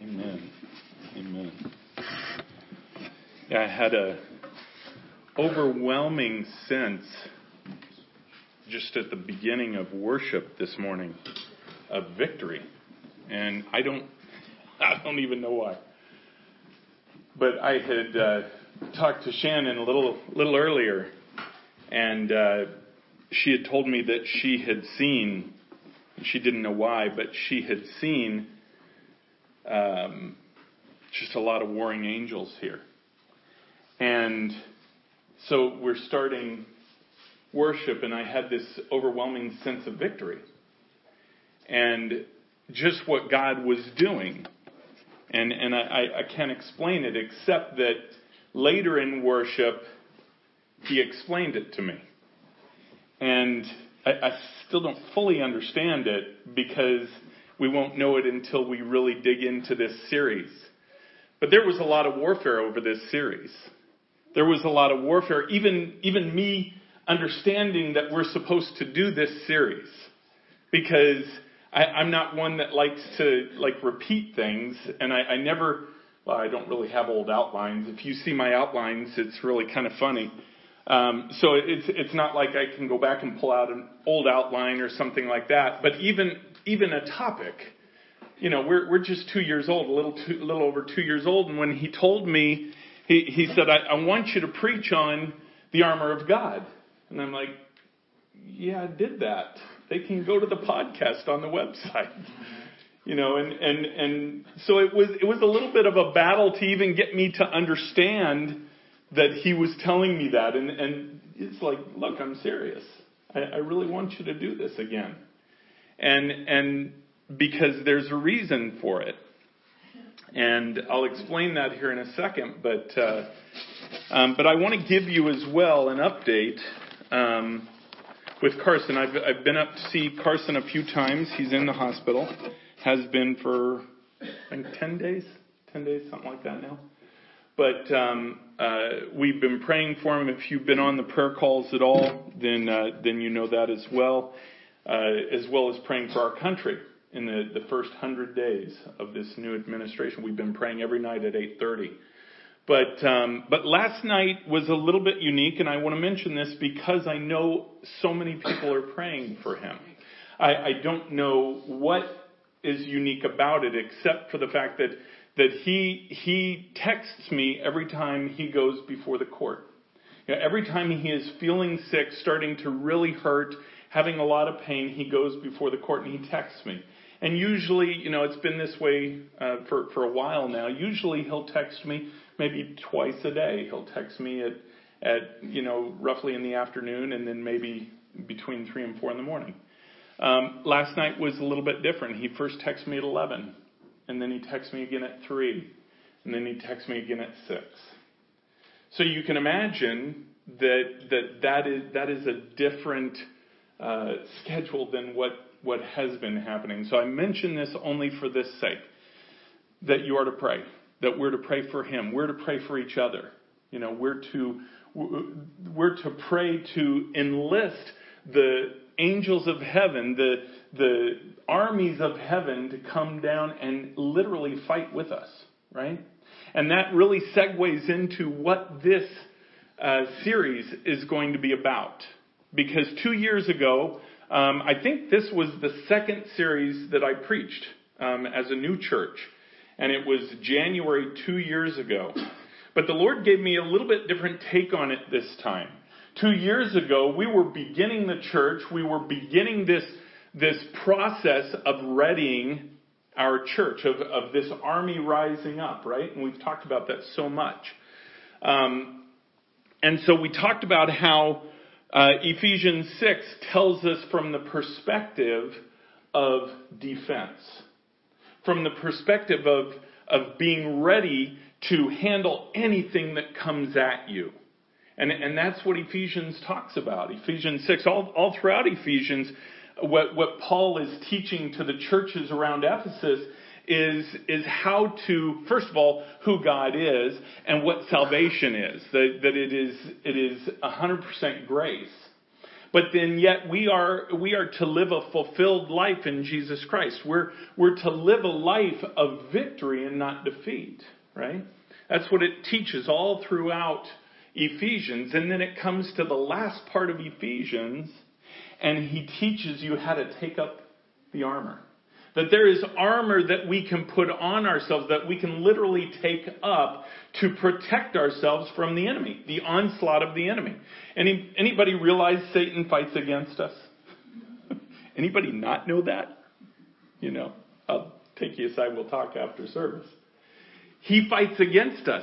Amen. Amen. Yeah, I had a overwhelming sense just at the beginning of worship this morning of victory. And I don't I don't even know why. But I had uh, talked to Shannon a little little earlier and uh, she had told me that she had seen she didn't know why, but she had seen um, just a lot of warring angels here. And so we're starting worship, and I had this overwhelming sense of victory. And just what God was doing. And, and I, I can't explain it except that later in worship, He explained it to me. And I, I still don't fully understand it because we won't know it until we really dig into this series. But there was a lot of warfare over this series. There was a lot of warfare, even, even me understanding that we're supposed to do this series. Because I, I'm not one that likes to like repeat things, and I, I never, well, I don't really have old outlines. If you see my outlines, it's really kind of funny. Um, so it's it's not like I can go back and pull out an old outline or something like that. But even even a topic, you know, we're we're just two years old, a little a little over two years old. And when he told me, he he said, I, I want you to preach on the armor of God, and I'm like, yeah, I did that. They can go to the podcast on the website. You know, and, and, and so it was, it was a little bit of a battle to even get me to understand that he was telling me that. And, and it's like, look, I'm serious. I, I really want you to do this again. And, and because there's a reason for it. And I'll explain that here in a second, but, uh, um, but I want to give you as well an update, um, with Carson. I've, I've been up to see Carson a few times. He's in the hospital. Has been for, I think, 10 days? 10 days, something like that now. But um, uh, we've been praying for him. If you've been on the prayer calls at all, then uh, then you know that as well, as well as praying for our country in the, the first hundred days of this new administration. We've been praying every night at 8:30. But um, but last night was a little bit unique, and I want to mention this because I know so many people are praying for him. I, I don't know what is unique about it, except for the fact that that he, he texts me every time he goes before the court. You know, every time he is feeling sick, starting to really hurt, having a lot of pain, he goes before the court and he texts me. And usually, you know, it's been this way uh, for for a while now. Usually, he'll text me maybe twice a day. He'll text me at at you know roughly in the afternoon, and then maybe between three and four in the morning. Um, last night was a little bit different. He first texted me at eleven and then he texts me again at 3, and then he texts me again at 6. So you can imagine that that, that, is, that is a different uh, schedule than what, what has been happening. So I mention this only for this sake that you are to pray, that we're to pray for him, we're to pray for each other. You know, we're to we're to pray to enlist the angels of heaven, the the armies of heaven to come down and literally fight with us, right? And that really segues into what this uh, series is going to be about. Because two years ago, um, I think this was the second series that I preached um, as a new church. And it was January two years ago. But the Lord gave me a little bit different take on it this time. Two years ago, we were beginning the church. We were beginning this this process of readying our church, of, of this army rising up, right? And we've talked about that so much. Um, and so we talked about how uh, Ephesians 6 tells us from the perspective of defense, from the perspective of, of being ready to handle anything that comes at you. And, and that's what Ephesians talks about. Ephesians 6, all, all throughout Ephesians, what, what Paul is teaching to the churches around Ephesus is, is how to, first of all, who God is and what salvation is. That, that it is, it is 100% grace. but then yet we are, we are to live a fulfilled life in Jesus Christ. We're, we're to live a life of victory and not defeat, right? That's what it teaches all throughout Ephesians. And then it comes to the last part of Ephesians, and he teaches you how to take up the armor. That there is armor that we can put on ourselves, that we can literally take up to protect ourselves from the enemy, the onslaught of the enemy. Any, anybody realize Satan fights against us? anybody not know that? You know, I'll take you aside, we'll talk after service. He fights against us.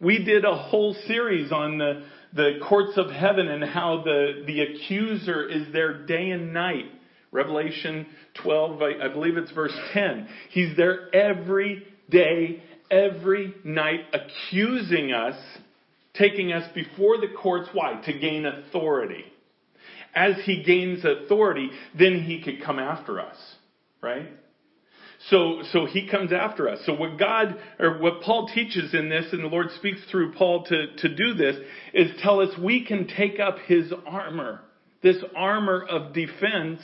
We did a whole series on the, the courts of heaven and how the, the accuser is there day and night Revelation 12, I, believe it's verse 10. He's there every day, every night, accusing us, taking us before the courts. Why? To gain authority. As he gains authority, then he could come after us, right? So, so he comes after us. So what God, or what Paul teaches in this, and the Lord speaks through Paul to, to do this, is tell us we can take up his armor. This armor of defense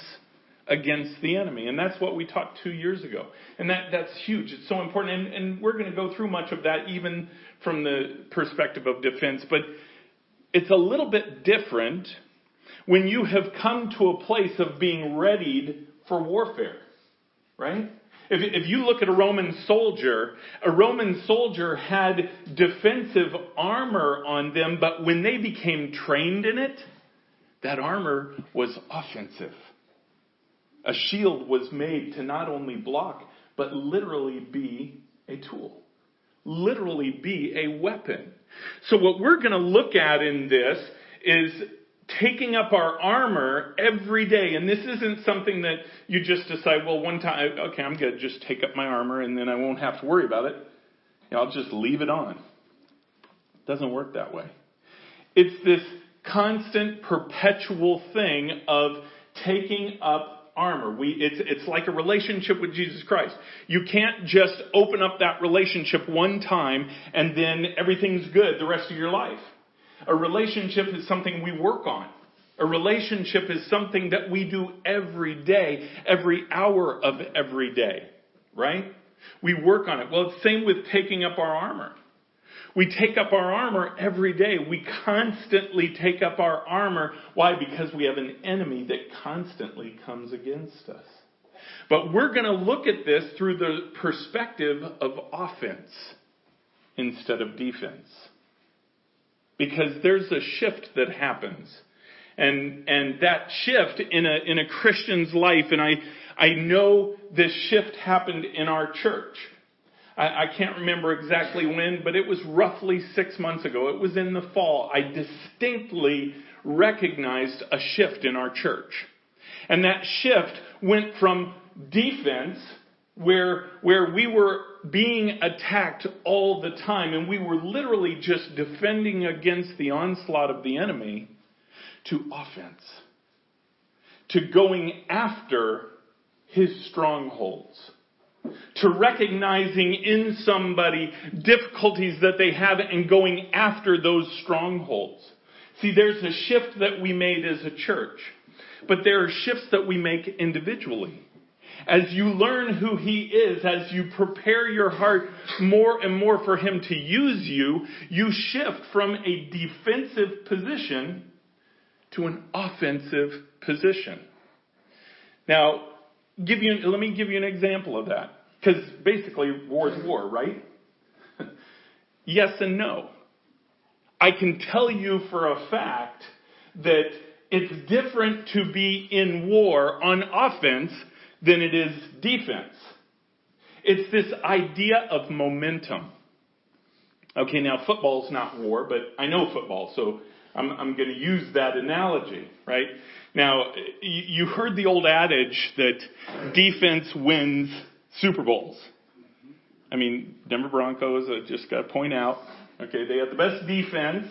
against the enemy. And that's what we taught two years ago. And that, that's huge. It's so important. And, and we're going to go through much of that even from the perspective of defense. But it's a little bit different when you have come to a place of being readied for warfare. Right? If, if you look at a Roman soldier, a Roman soldier had defensive armor on them, but when they became trained in it, that armor was offensive. A shield was made to not only block, but literally be a tool. Literally be a weapon. So what we're going to look at in this is taking up our armor every day. And this isn't something that you just decide, well, one time, okay, I'm going to just take up my armor and then I won't have to worry about it. You know, I'll just leave it on. It doesn't work that way. It's this constant, perpetual thing of taking up armor. We, it's, it's like a relationship with Jesus Christ. You can't just open up that relationship one time and then everything's good the rest of your life. A relationship is something we work on. A relationship is something that we do every day, every hour of every day, right? We work on it. Well, it's same with taking up our armor. We take up our armor every day. We constantly take up our armor. Why? Because we have an enemy that constantly comes against us. But we're going to look at this through the perspective of offense instead of defense. Because there's a shift that happens. And, and that shift in a, in a Christian's life, and I, I know this shift happened in our church. I, I can't remember exactly when, but it was roughly six months ago. It was in the fall. I distinctly recognized a shift in our church. And that shift went from defense, where, where we were being attacked all the time and we were literally just defending against the onslaught of the enemy, to offense. To going after his strongholds to recognizing in somebody difficulties that they have and going after those strongholds. See, there's a shift that we made as a church, but there are shifts that we make individually. As you learn who He is, as you prepare your heart more and more for Him to use you, you shift from a defensive position to an offensive position. Now, give you, let me give you an example of that. Because basically, war is war, right? yes and no. I can tell you for a fact that it's different to be in war on offense than it is defense. It's this idea of momentum. Okay, now football's not war, but I know football, so I'm, I'm going to use that analogy, right? Now, you heard the old adage that defense wins Super Bowls. I mean, Denver Broncos, I just got to point out, okay, they had the best defense.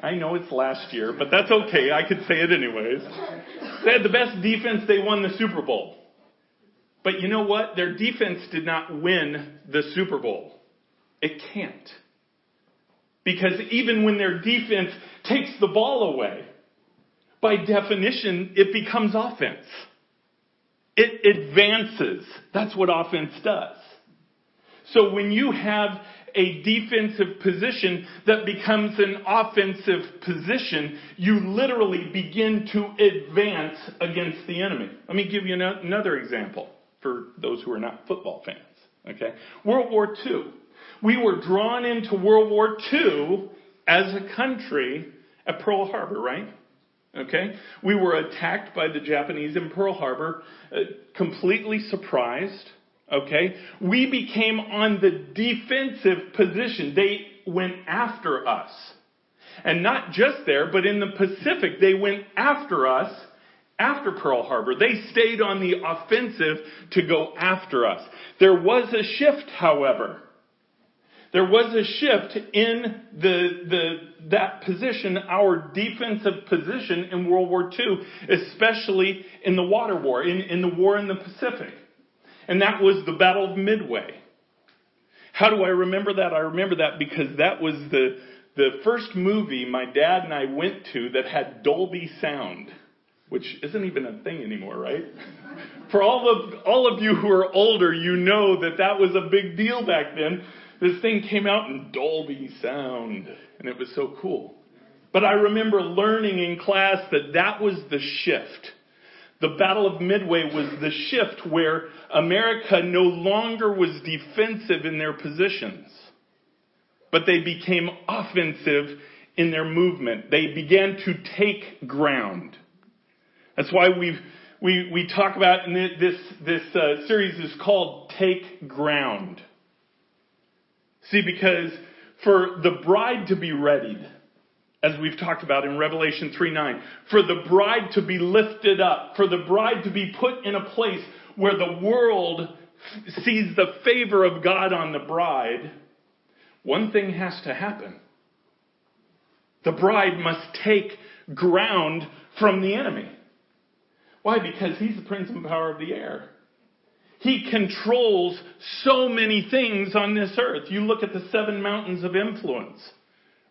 I know it's last year, but that's okay. I could say it anyways. They had the best defense. They won the Super Bowl. But you know what? Their defense did not win the Super Bowl. It can't. Because even when their defense takes the ball away, by definition, it becomes offense. It advances. That's what offense does. So when you have a defensive position that becomes an offensive position, you literally begin to advance against the enemy. Let me give you another example for those who are not football fans. Okay? World War II. We were drawn into World War II as a country at Pearl Harbor, right? Okay? We were attacked by the Japanese in Pearl Harbor, uh, completely surprised. Okay? We became on the defensive position. They went after us. And not just there, but in the Pacific, they went after us after Pearl Harbor. They stayed on the offensive to go after us. There was a shift, however. There was a shift in the, the, that position, our defensive position in World War II, especially in the water war, in, in the war in the Pacific. And that was the Battle of Midway. How do I remember that? I remember that because that was the, the first movie my dad and I went to that had Dolby sound, which isn't even a thing anymore, right? For all of, all of you who are older, you know that that was a big deal back then this thing came out in Dolby sound, and it was so cool. But I remember learning in class that that was the shift. The Battle of Midway was the shift where America no longer was defensive in their positions, but they became offensive in their movement. They began to take ground. That's why we we, we talk about, and this, this uh, series is called Take Ground. See, because for the bride to be readied, as we've talked about in Revelation 3 9, for the bride to be lifted up, for the bride to be put in a place where the world sees the favor of God on the bride, one thing has to happen. The bride must take ground from the enemy. Why? Because he's the prince and power of the air. He controls so many things on this earth. You look at the seven mountains of influence,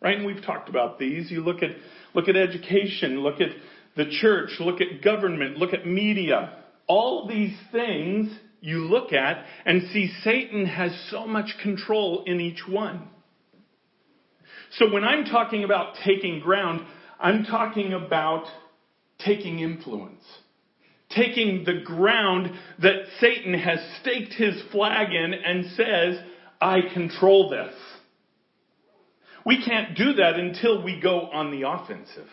right? And we've talked about these. You look at, look at education, look at the church, look at government, look at media. All these things you look at and see Satan has so much control in each one. So when I'm talking about taking ground, I'm talking about taking influence taking the ground that Satan has staked his flag in and says, I control this. We can't do that until we go on the offensive.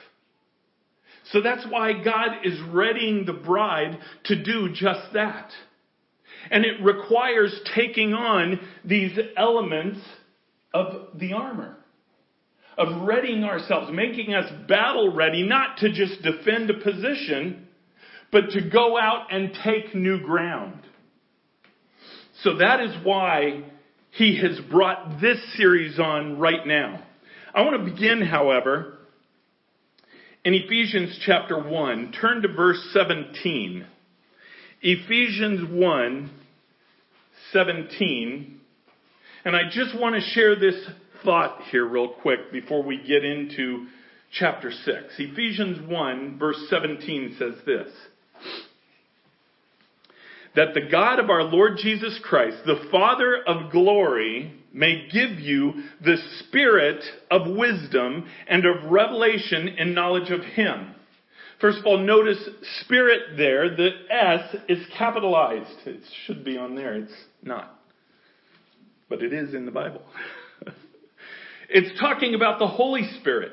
So that's why God is readying the bride to do just that. And it requires taking on these elements of the armor. Of readying ourselves, making us battle ready, not to just defend a position, but to go out and take new ground. So that is why he has brought this series on right now. I want to begin, however, in Ephesians chapter 1. Turn to verse 17. Ephesians 1, 17. And I just want to share this thought here real quick before we get into chapter 6. Ephesians 1, verse 17 says this that the God of our Lord Jesus Christ, the Father of glory, may give you the spirit of wisdom and of revelation in knowledge of Him. First of all, notice spirit there. The S is capitalized. It should be on there. It's not. But it is in the Bible. it's talking about the Holy Spirit.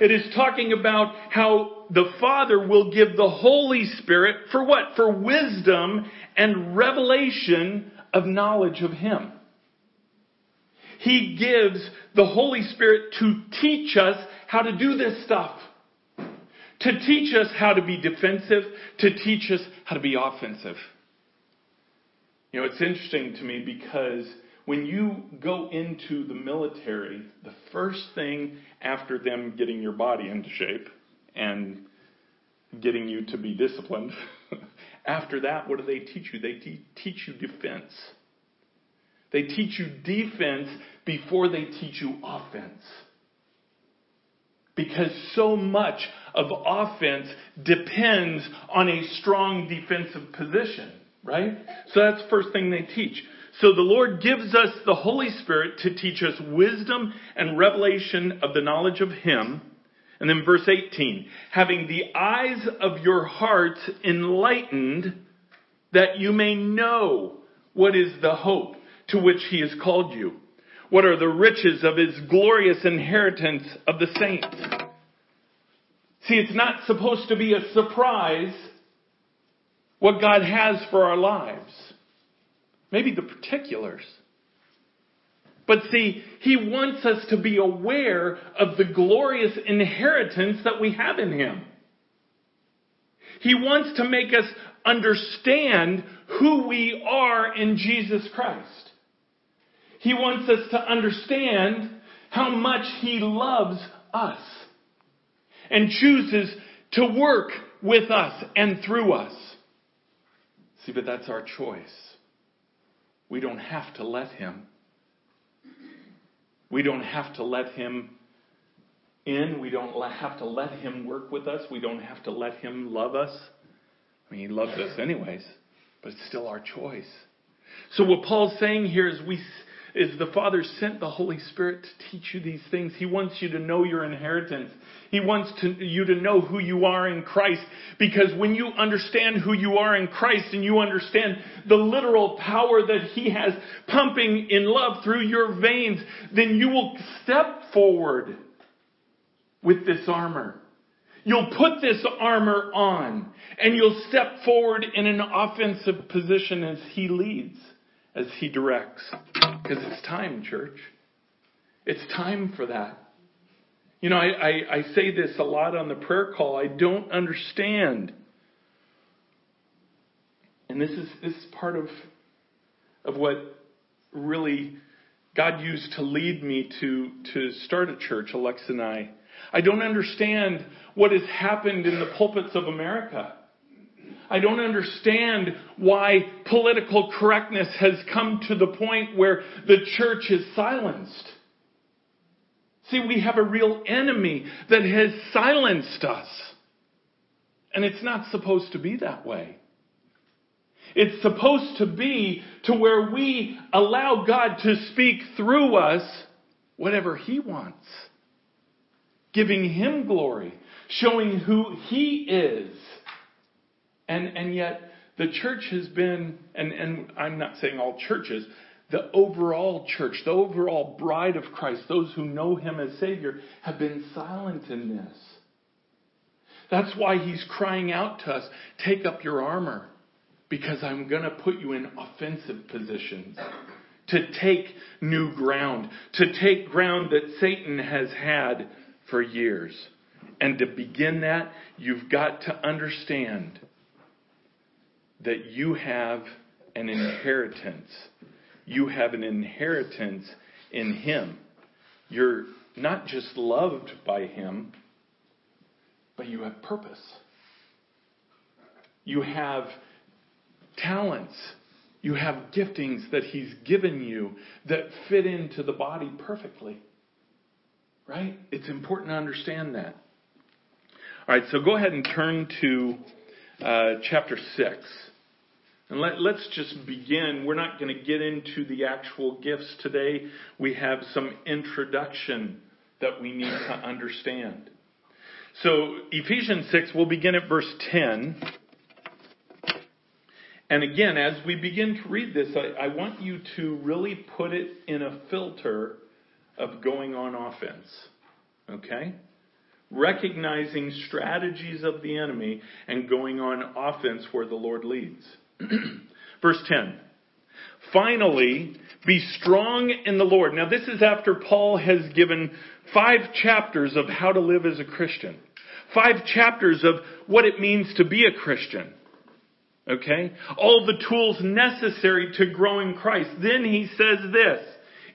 It is talking about how the Father will give the Holy Spirit for what? For wisdom and revelation of knowledge of Him. He gives the Holy Spirit to teach us how to do this stuff. To teach us how to be defensive, to teach us how to be offensive. You know, it's interesting to me because when you go into the military, the first thing after them getting your body into shape and getting you to be disciplined, after that, what do they teach you? They te- teach you defense. They teach you defense before they teach you offense. because so much of offense depends on a strong defensive position, right? So that's the first thing they teach. So the Lord gives us the Holy Spirit to teach us wisdom and revelation of the knowledge of Him. And then verse 18, having the eyes of your hearts enlightened that you may know what is the hope to which He has called you. What are the riches of His glorious inheritance of the saints? See, it's not supposed to be a surprise what God has for our lives. Maybe the particulars. But see, He wants us to be aware of the glorious inheritance that we have in Him. He wants to make us understand who we are in Jesus Christ. He wants us to understand how much He loves us and chooses to work with us and through us. See, but that's our choice. We don't have to let Him. We don't have to let Him in. We don't have to let Him work with us. We don't have to let Him love us. I mean, He loves us anyways, but it's still our choice. So what Paul's saying here is we is the Father sent the Holy Spirit to teach you these things. He wants you to know your inheritance. He wants to, you to know who you are in Christ. Because when you understand who you are in Christ and you understand the literal power that He has pumping in love through your veins, then you will step forward with this armor. You'll put this armor on and you'll step forward in an offensive position as He leads as He directs. Because it's time, church. It's time for that. You know, I, I, I, say this a lot on the prayer call. I don't understand. And this is this is part of of what really God used to lead me to to start a church, Alexa and I. I don't understand what has happened in the pulpits of America. I don't understand why political correctness has come to the point where the church is silenced. See, we have a real enemy that has silenced us. And it's not supposed to be that way. It's supposed to be to where we allow God to speak through us whatever He wants, giving Him glory, showing who He is and, and yet, the church has been, and, and I'm not saying all churches, the overall church, the overall bride of Christ, those who know Him as Savior, have been silent in this. That's why He's crying out to us take up your armor, because I'm going to put you in offensive positions. To take new ground, to take ground that Satan has had for years. And to begin that, you've got to understand that you have an inheritance. You have an inheritance in Him. You're not just loved by Him, but you have purpose. You have talents. You have giftings that He's given you that fit into the body perfectly. Right? It's important to understand that. All right, so go ahead and turn to uh, chapter 6. And let, us just begin. We're not going to get into the actual gifts today. We have some introduction that we need to understand. So, Ephesians 6, we'll begin at verse 10. And again, as we begin to read this, I, I want you to really put it in a filter of going on offense. Okay? Recognizing strategies of the enemy and going on offense where the Lord leads. Verse 10. Finally, be strong in the Lord. Now, this is after Paul has given five chapters of how to live as a Christian, five chapters of what it means to be a Christian. Okay? All the tools necessary to grow in Christ. Then he says this.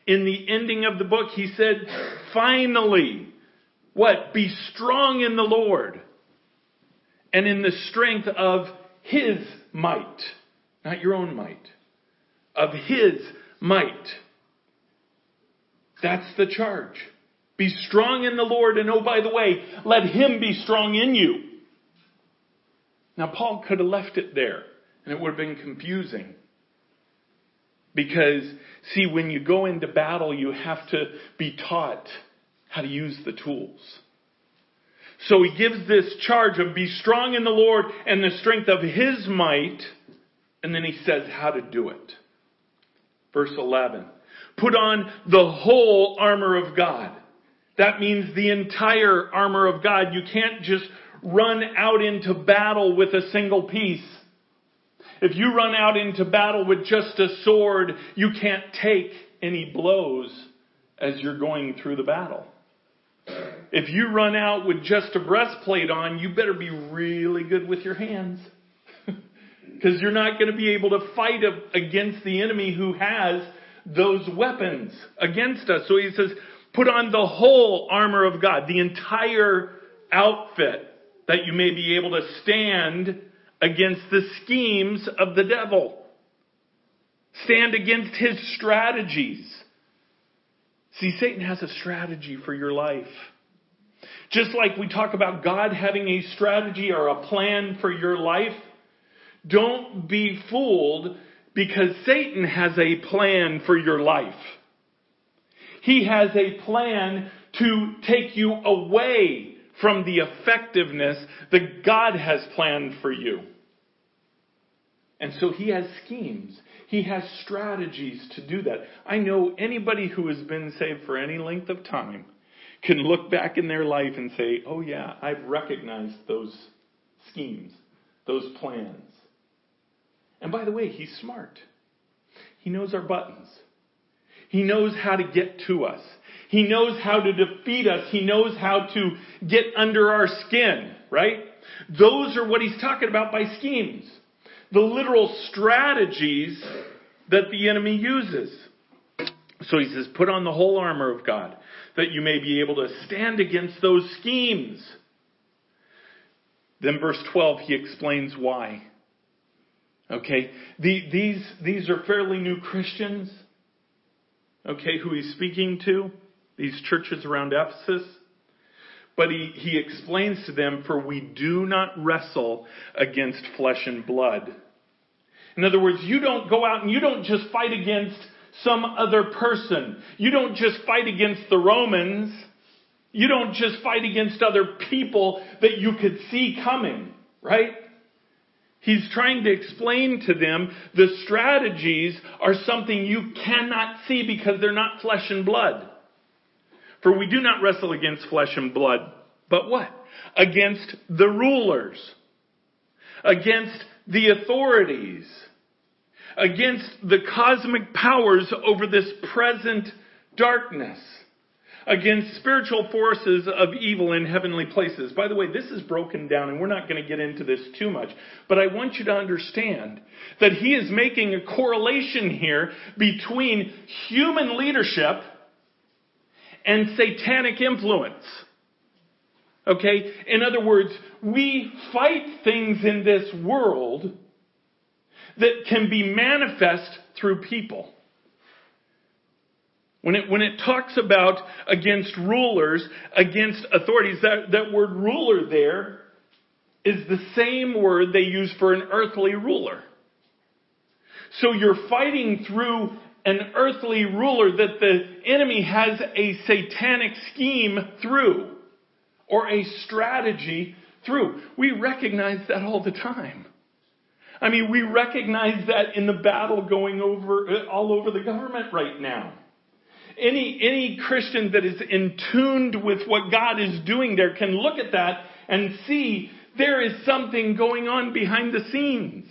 In the ending of the book, he said, finally, what? Be strong in the Lord and in the strength of his might not your own might, of His might. That's the charge. Be strong in the Lord, and oh, by the way, let Him be strong in you. Now, Paul could have left it there, and it would have been confusing. Because, see, when you go into battle, you have to be taught how to use the tools. So he gives this charge of be strong in the Lord and the strength of his might, and then he says how to do it. Verse 11. Put on the whole armor of God. That means the entire armor of God. You can't just run out into battle with a single piece. If you run out into battle with just a sword, you can't take any blows as you're going through the battle. If you run out with just a breastplate on, you better be really good with your hands. Because you're not going to be able to fight against the enemy who has those weapons against us. So he says, put on the whole armor of God, the entire outfit that you may be able to stand against the schemes of the devil. Stand against his strategies. See, Satan has a strategy for your life. Just like we talk about God having a strategy or a plan for your life, don't be fooled because Satan has a plan for your life. He has a plan to take you away from the effectiveness that God has planned for you. And so he has schemes. He has strategies to do that. I know anybody who has been saved for any length of time can look back in their life and say, oh yeah, I've recognized those schemes, those plans. And by the way, he's smart. He knows our buttons. He knows how to get to us. He knows how to defeat us. He knows how to get under our skin, right? Those are what he's talking about by schemes. The literal strategies that the enemy uses. So he says, put on the whole armor of God that you may be able to stand against those schemes. Then verse 12, he explains why. Okay, the, these, these are fairly new Christians, okay, who he's speaking to these churches around Ephesus. But he, he explains to them, for we do not wrestle against flesh and blood. In other words, you don't go out and you don't just fight against some other person. You don't just fight against the Romans. You don't just fight against other people that you could see coming, right? He's trying to explain to them the strategies are something you cannot see because they're not flesh and blood. For we do not wrestle against flesh and blood, but what? Against the rulers, against the authorities, against the cosmic powers over this present darkness, against spiritual forces of evil in heavenly places. By the way, this is broken down and we're not going to get into this too much, but I want you to understand that he is making a correlation here between human leadership and satanic influence. Okay? In other words, we fight things in this world that can be manifest through people. When it, when it talks about against rulers, against authorities, that, that word ruler there is the same word they use for an earthly ruler. So you're fighting through an earthly ruler that the enemy has a satanic scheme through or a strategy through. We recognize that all the time. I mean, we recognize that in the battle going over uh, all over the government right now. Any, any Christian that is in tuned with what God is doing there can look at that and see there is something going on behind the scenes.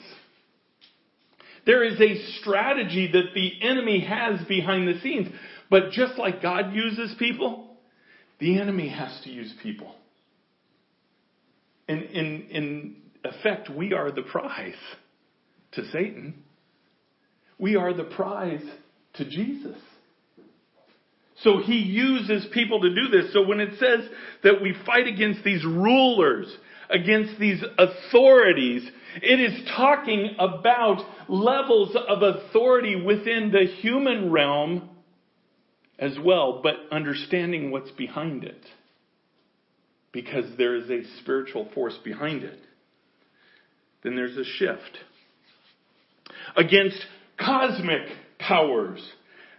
There is a strategy that the enemy has behind the scenes. But just like God uses people, the enemy has to use people. In, in, in effect, we are the prize to Satan. We are the prize to Jesus. So he uses people to do this. So when it says that we fight against these rulers, against these authorities, it is talking about levels of authority within the human realm as well, but understanding what's behind it. Because there is a spiritual force behind it. Then there's a shift. Against cosmic powers.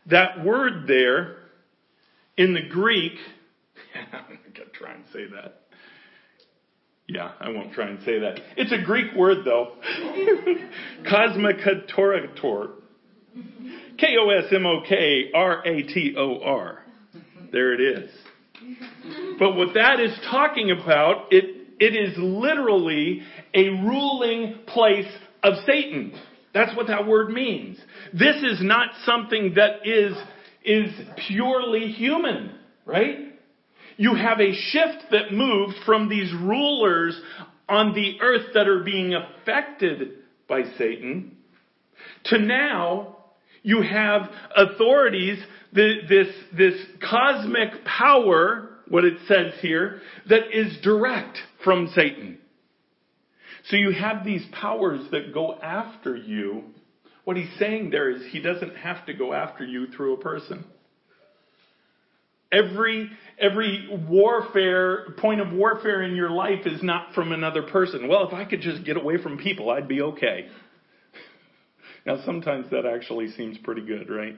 That word there in the Greek, I'm going to try and say that. Yeah, I won't try and say that. It's a Greek word though. Kosmokatoritor. K-O-S-M-O-K-R-A-T-O-R. There it is. But what that is talking about, it, it is literally a ruling place of Satan. That's what that word means. This is not something that is, is purely human, right? You have a shift that moves from these rulers on the earth that are being affected by Satan to now you have authorities, this, this cosmic power, what it says here, that is direct from Satan. So you have these powers that go after you. What he's saying there is he doesn't have to go after you through a person. Every, every warfare, point of warfare in your life is not from another person. Well, if I could just get away from people, I'd be okay. Now sometimes that actually seems pretty good, right?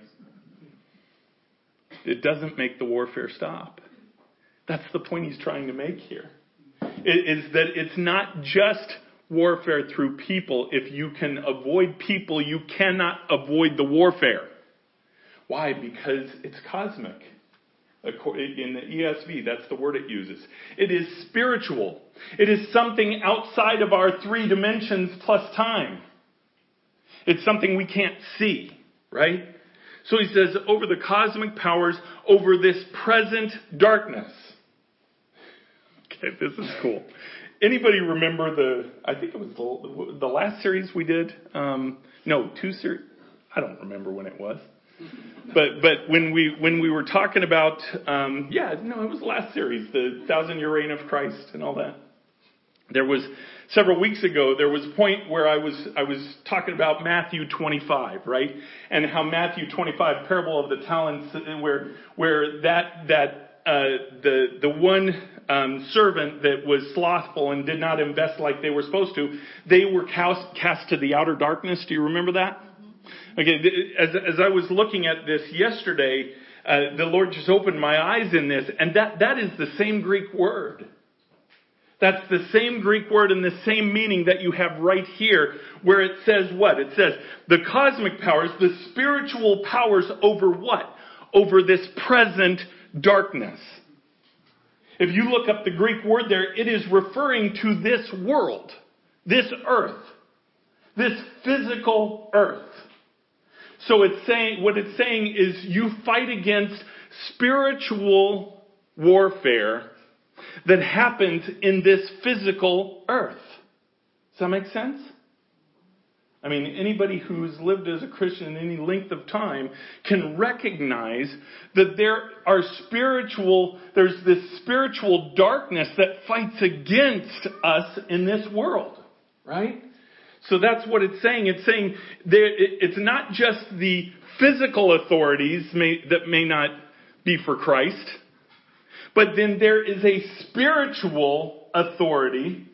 It doesn't make the warfare stop. That's the point he's trying to make here. It is that it's not just warfare through people. If you can avoid people, you cannot avoid the warfare. Why? Because it's cosmic. In the ESV, that's the word it uses. It is spiritual. It is something outside of our three dimensions plus time. It's something we can't see, right? So he says, over the cosmic powers, over this present darkness. Okay, this is cool. Anybody remember the? I think it was the, the last series we did. Um, no, two series. I don't remember when it was. But but when we when we were talking about um, yeah no it was the last series the thousand year reign of Christ and all that. There was several weeks ago there was a point where I was I was talking about Matthew 25 right and how Matthew 25 parable of the talents where where that that uh, the the one um, servant that was slothful and did not invest like they were supposed to, they were cast, cast to the outer darkness. Do you remember that? Okay, as as I was looking at this yesterday, uh, the Lord just opened my eyes in this, and that that is the same Greek word. That's the same Greek word and the same meaning that you have right here, where it says what? It says the cosmic powers, the spiritual powers over what? Over this present darkness. If you look up the Greek word there, it is referring to this world, this earth, this physical earth. So it's saying, what it's saying is you fight against spiritual warfare that happens in this physical earth. Does that make sense? I mean, anybody who's lived as a Christian any length of time can recognize that there are spiritual, there's this spiritual darkness that fights against us in this world, right? So that's what it's saying. It's saying it's not just the physical authorities may, that may not be for Christ, but then there is a spiritual authority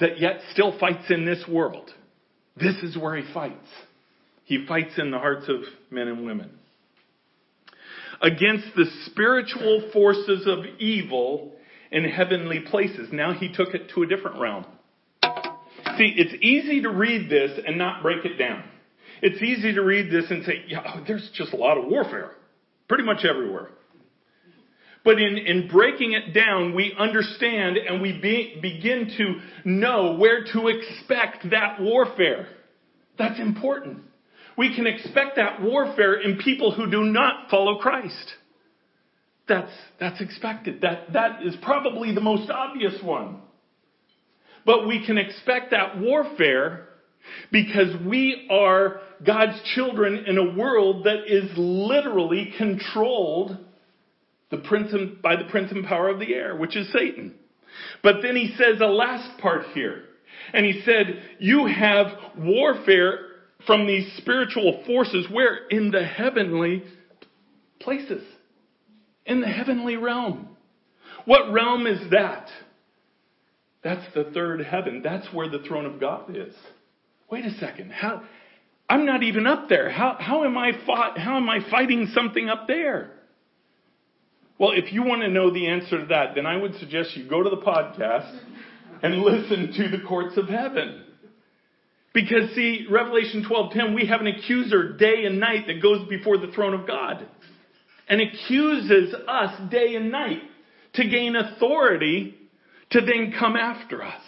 that yet still fights in this world. This is where he fights. He fights in the hearts of men and women. Against the spiritual forces of evil in heavenly places. Now he took it to a different realm. See, it's easy to read this and not break it down. It's easy to read this and say, yeah, oh, there's just a lot of warfare. Pretty much everywhere. But in, in breaking it down, we understand and we be, begin to know where to expect that warfare. That's important. We can expect that warfare in people who do not follow Christ. That's, that's expected. That, that is probably the most obvious one. But we can expect that warfare because we are God's children in a world that is literally controlled the prince and, by the prince and power of the air, which is Satan. But then he says a last part here. And he said, you have warfare from these spiritual forces where in the heavenly places in the heavenly realm. What realm is that? That's the third heaven. That's where the throne of God is. Wait a second. How, I'm not even up there. How, how am I fought, how am I fighting something up there? Well, if you want to know the answer to that, then I would suggest you go to the podcast and listen to the courts of heaven. Because see, Revelation 12:10, we have an accuser day and night that goes before the throne of God and accuses us day and night to gain authority to then come after us.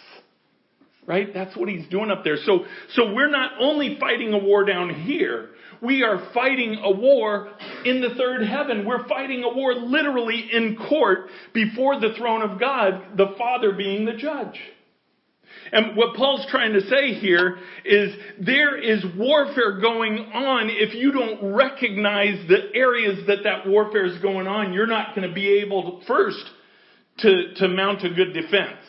Right? That's what he's doing up there. So, so we're not only fighting a war down here, we are fighting a war in the third heaven. We're fighting a war literally in court before the throne of God, the Father being the judge. And what Paul's trying to say here is there is warfare going on. If you don't recognize the areas that that warfare is going on, you're not going to be able to, first to, to mount a good defense.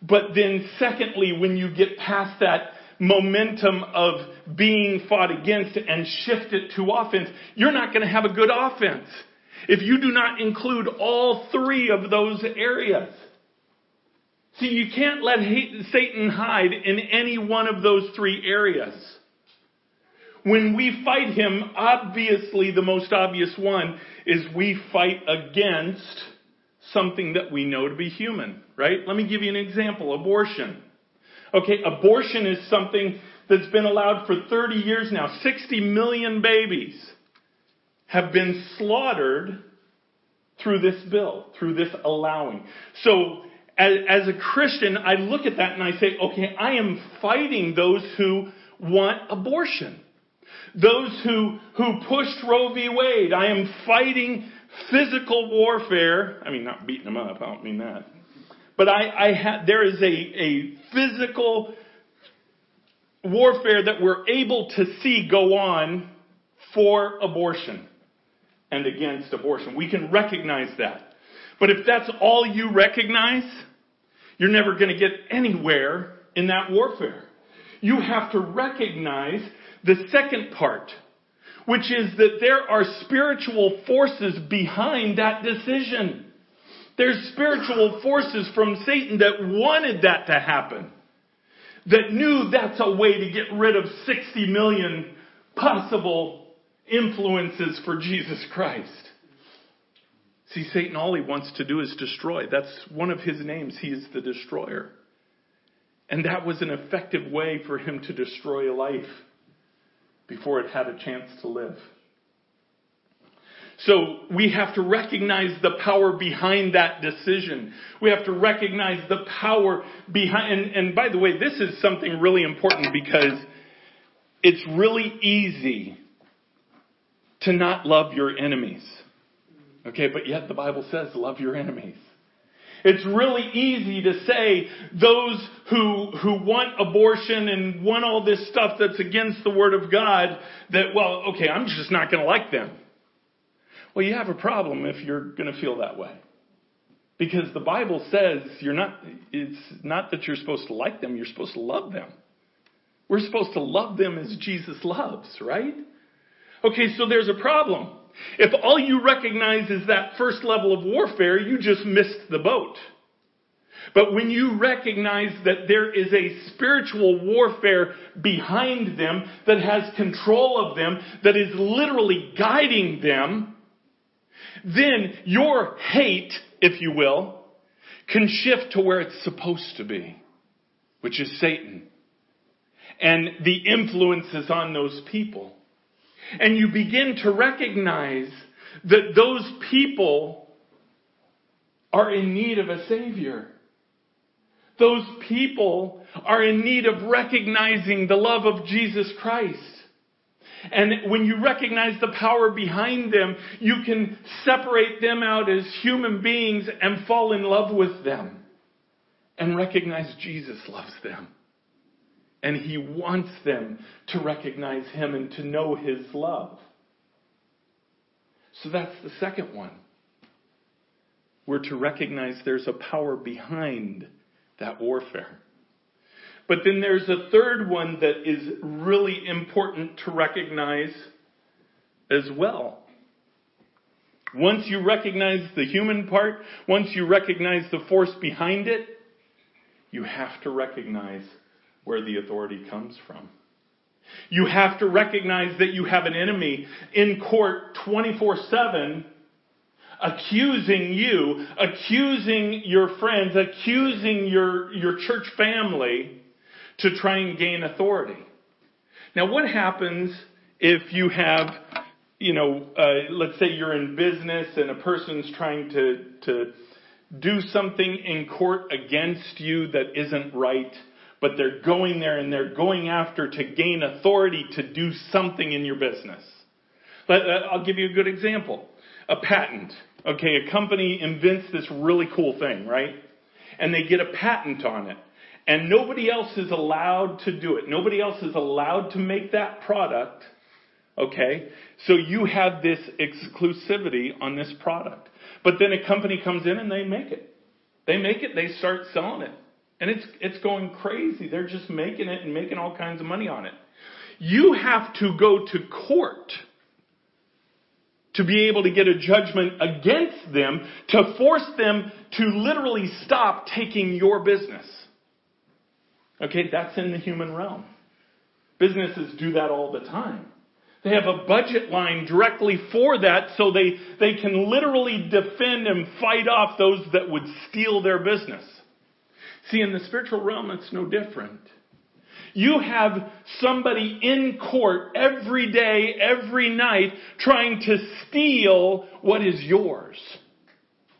But then secondly, when you get past that momentum of being fought against and shift it to offense, you're not going to have a good offense. If you do not include all three of those areas. See, you can't let Satan hide in any one of those three areas. When we fight him, obviously the most obvious one is we fight against something that we know to be human, right? Let me give you an example. Abortion. Okay, abortion is something that's been allowed for 30 years now. 60 million babies have been slaughtered through this bill, through this allowing. So, as, as, a Christian, I look at that and I say, okay, I am fighting those who want abortion. Those who, who pushed Roe v. Wade. I am fighting physical warfare. I mean, not beating them up, I don't mean that. But I, I ha- there is a, a physical warfare that we're able to see go on for abortion and against abortion. We can recognize that. But if that's all you recognize, you're never going to get anywhere in that warfare. You have to recognize the second part, which is that there are spiritual forces behind that decision. There's spiritual forces from Satan that wanted that to happen. That knew that's a way to get rid of 60 million possible influences for Jesus Christ. See, Satan, all he wants to do is destroy. That's one of his names. He is the destroyer. And that was an effective way for him to destroy life before it had a chance to live. So we have to recognize the power behind that decision. We have to recognize the power behind, and, and by the way, this is something really important because it's really easy to not love your enemies. Okay, but yet the Bible says love your enemies. It's really easy to say those who, who want abortion and want all this stuff that's against the Word of God that, well, okay, I'm just not going to like them. Well, you have a problem if you're going to feel that way. Because the Bible says you're not, it's not that you're supposed to like them, you're supposed to love them. We're supposed to love them as Jesus loves, right? Okay, so there's a problem. If all you recognize is that first level of warfare, you just missed the boat. But when you recognize that there is a spiritual warfare behind them that has control of them, that is literally guiding them, then your hate, if you will, can shift to where it's supposed to be, which is Satan and the influences on those people. And you begin to recognize that those people are in need of a Savior. Those people are in need of recognizing the love of Jesus Christ. And when you recognize the power behind them, you can separate them out as human beings and fall in love with them. And recognize Jesus loves them. And He wants them to recognize Him and to know His love. So that's the second one. We're to recognize there's a power behind that warfare. But then there's a third one that is really important to recognize as well. Once you recognize the human part, once you recognize the force behind it, you have to recognize where the authority comes from. You have to recognize that you have an enemy in court 24 7 accusing you, accusing your friends, accusing your, your church family to try and gain authority. Now what happens if you have, you know, uh, let's say you're in business and a person's trying to, to do something in court against you that isn't right, but they're going there and they're going after to gain authority to do something in your business. Uh, I'll give you a good example. A patent. Okay, a company invents this really cool thing, right? And they get a patent on it. And nobody else is allowed to do it. Nobody else is allowed to make that product. Okay? So you have this exclusivity on this product. But then a company comes in and they make it. They make it, they start selling it. And it's, it's going crazy. They're just making it and making all kinds of money on it. You have to go to court to be able to get a judgment against them to force them to literally stop taking your business. Okay, that's in the human realm. Businesses do that all the time. They have a budget line directly for that so they, they can literally defend and fight off those that would steal their business. See, in the spiritual realm, it's no different. You have somebody in court every day, every night, trying to steal what is yours.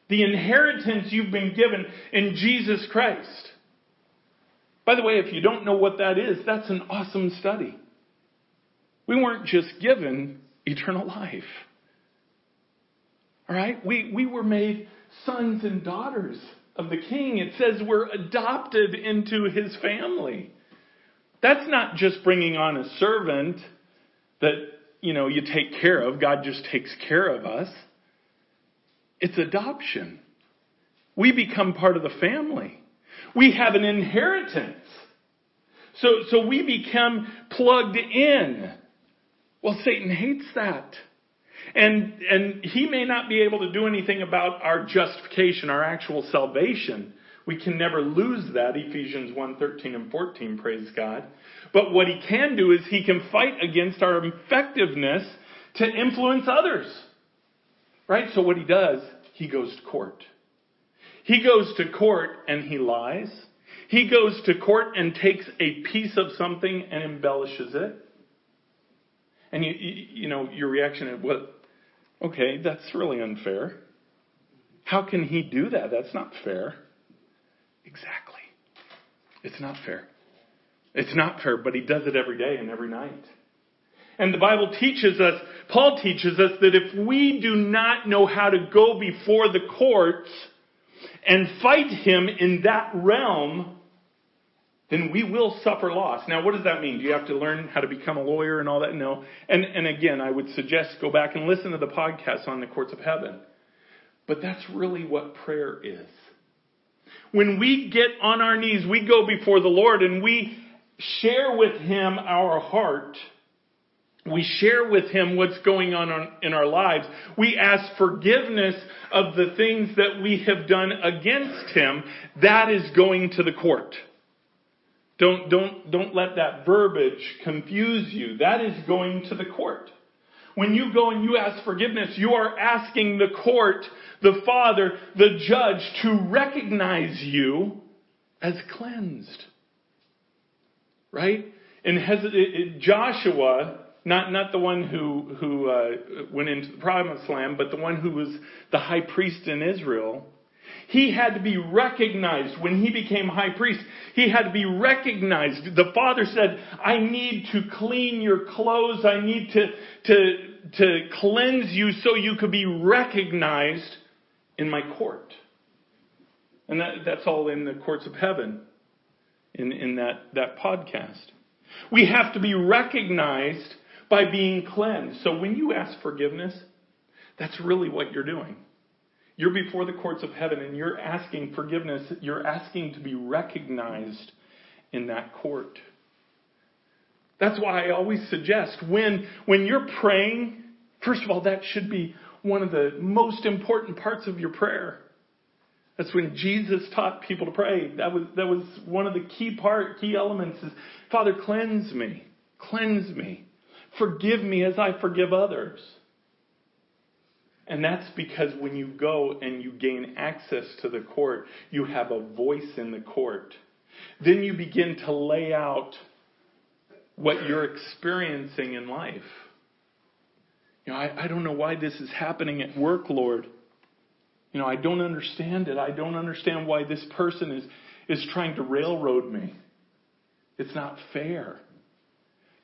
The inheritance you've been given in Jesus Christ. By the way, if you don't know what that is, that's an awesome study. We weren't just given eternal life. All right? We, we were made sons and daughters of the king. It says we're adopted into his family. That's not just bringing on a servant that, you know, you take care of. God just takes care of us. It's adoption. We become part of the family. We have an inheritance. So, so we become plugged in. Well, Satan hates that. And, and he may not be able to do anything about our justification, our actual salvation. We can never lose that, Ephesians 1, 13 and 14, praise God. But what he can do is he can fight against our effectiveness to influence others. Right? So what he does, he goes to court. He goes to court and he lies. He goes to court and takes a piece of something and embellishes it. And you, you, you know, your reaction is, well, okay, that's really unfair. How can he do that? That's not fair. Exactly. It's not fair. It's not fair, but he does it every day and every night. And the Bible teaches us, Paul teaches us that if we do not know how to go before the courts, and fight him in that realm, then we will suffer loss. Now, what does that mean? Do you have to learn how to become a lawyer and all that? No. And, and again, I would suggest go back and listen to the podcast on the courts of heaven. But that's really what prayer is. When we get on our knees, we go before the Lord and we share with Him our heart we share with Him what's going on in our lives. We ask forgiveness of the things that we have done against Him. That is going to the court. Don't, don't, don't let that verbiage confuse you. That is going to the court. When you go and you ask forgiveness, you are asking the court, the Father, the judge to recognize you as cleansed. Right? In Joshua, not, not the one who, who uh, went into the promised land, but the one who was the high priest in Israel. He had to be recognized when he became high priest. He had to be recognized. The father said, I need to clean your clothes. I need to, to, to cleanse you so you could be recognized in my court. And that, that's all in the courts of heaven in, in that, that podcast. We have to be recognized by being cleansed. So when you ask forgiveness, that's really what you're doing. You're before the courts of heaven and you're asking forgiveness. You're asking to be recognized in that court. That's why I always suggest when, when you're praying, first of all, that should be one of the most important parts of your prayer. That's when Jesus taught people to pray. That was, that was one of the key part, key elements is, Father, cleanse me. Cleanse me. Forgive me as I forgive others. And that's because when you go and you gain access to the court, you have a voice in the court. Then you begin to lay out what you're experiencing in life. You know, I, I don't know why this is happening at work, Lord. You know, I don't understand it. I don't understand why this person is, is trying to railroad me. It's not fair.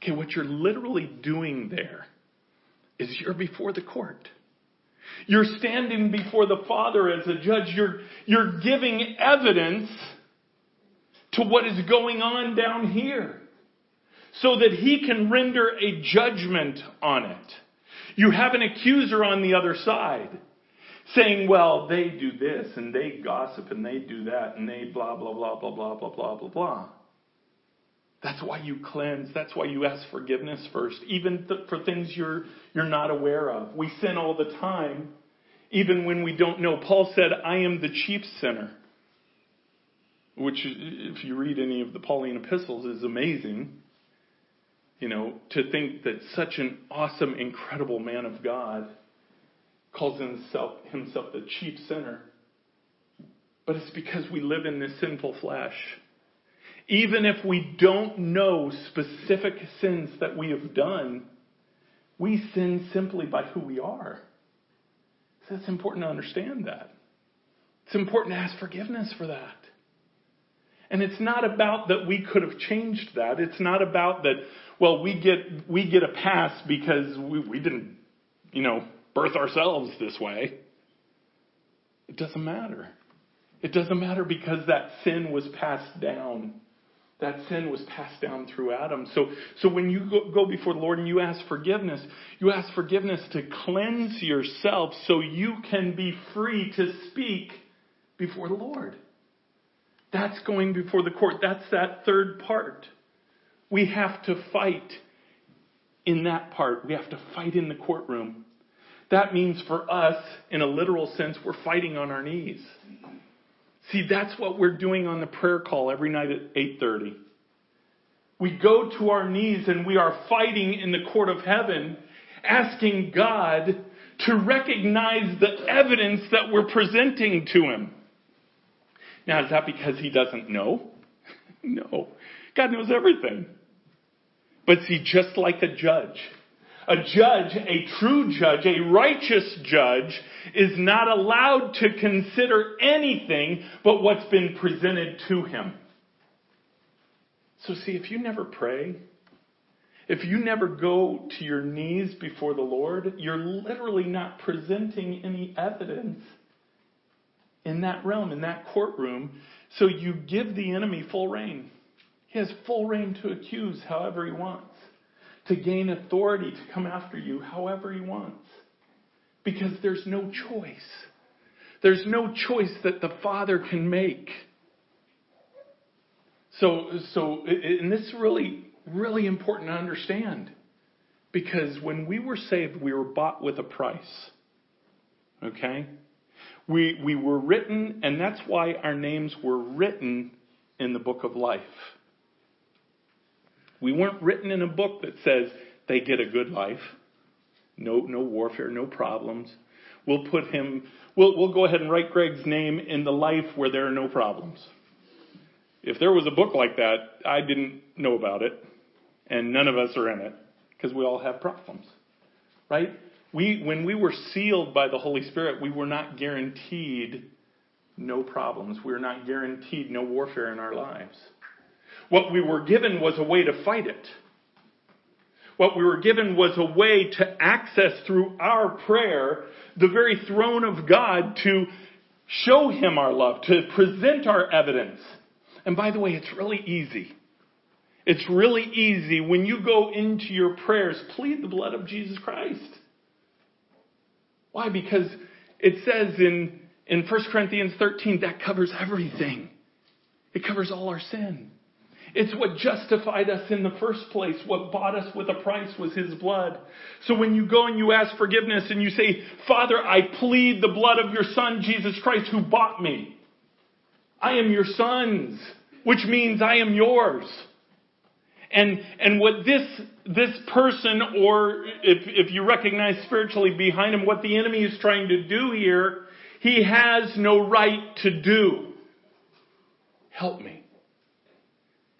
Okay, what you're literally doing there is you're before the court. You're standing before the Father as a judge. You're, you're giving evidence to what is going on down here so that He can render a judgment on it. You have an accuser on the other side saying, well, they do this and they gossip and they do that and they blah, blah, blah, blah, blah, blah, blah, blah, blah. That's why you cleanse. That's why you ask forgiveness first, even th- for things you're, you're not aware of. We sin all the time, even when we don't know. Paul said, I am the chief sinner. Which, if you read any of the Pauline epistles, is amazing. You know, to think that such an awesome, incredible man of God calls himself, himself the chief sinner. But it's because we live in this sinful flesh. Even if we don't know specific sins that we have done, we sin simply by who we are. So it's important to understand that. It's important to ask forgiveness for that. And it's not about that we could have changed that. It's not about that, well, we get, we get a pass because we, we didn't, you know, birth ourselves this way. It doesn't matter. It doesn't matter because that sin was passed down. That sin was passed down through Adam. So, so when you go, go before the Lord and you ask forgiveness, you ask forgiveness to cleanse yourself so you can be free to speak before the Lord. That's going before the court. That's that third part. We have to fight in that part. We have to fight in the courtroom. That means for us, in a literal sense, we're fighting on our knees. See, that's what we're doing on the prayer call every night at 8:30. We go to our knees and we are fighting in the court of heaven, asking God to recognize the evidence that we're presenting to him. Now, is that because he doesn't know? no. God knows everything. But see, just like a judge, a judge, a true judge, a righteous judge, is not allowed to consider anything but what's been presented to him. So see, if you never pray, if you never go to your knees before the Lord, you're literally not presenting any evidence in that realm, in that courtroom. So you give the enemy full reign. He has full reign to accuse however he wants to gain authority to come after you however he wants. Because there's no choice. There's no choice that the Father can make. So, so, and this is really, really important to understand. Because when we were saved, we were bought with a price. Okay? We, we were written, and that's why our names were written in the book of life. We weren't written in a book that says they get a good life. No, no warfare, no problems. We'll put him, we'll, we'll go ahead and write Greg's name in the life where there are no problems. If there was a book like that, I didn't know about it, and none of us are in it, because we all have problems. Right? We, when we were sealed by the Holy Spirit, we were not guaranteed no problems. We were not guaranteed no warfare in our lives. What we were given was a way to fight it. What we were given was a way to access through our prayer the very throne of God to show Him our love, to present our evidence. And by the way, it's really easy. It's really easy when you go into your prayers, plead the blood of Jesus Christ. Why? Because it says in, in 1 Corinthians 13 that covers everything. It covers all our sin. It's what justified us in the first place. What bought us with a price was His blood. So when you go and you ask forgiveness and you say, Father, I plead the blood of your Son, Jesus Christ, who bought me. I am your son's, which means I am yours. And, and what this, this person, or if, if you recognize spiritually behind him, what the enemy is trying to do here, he has no right to do. Help me.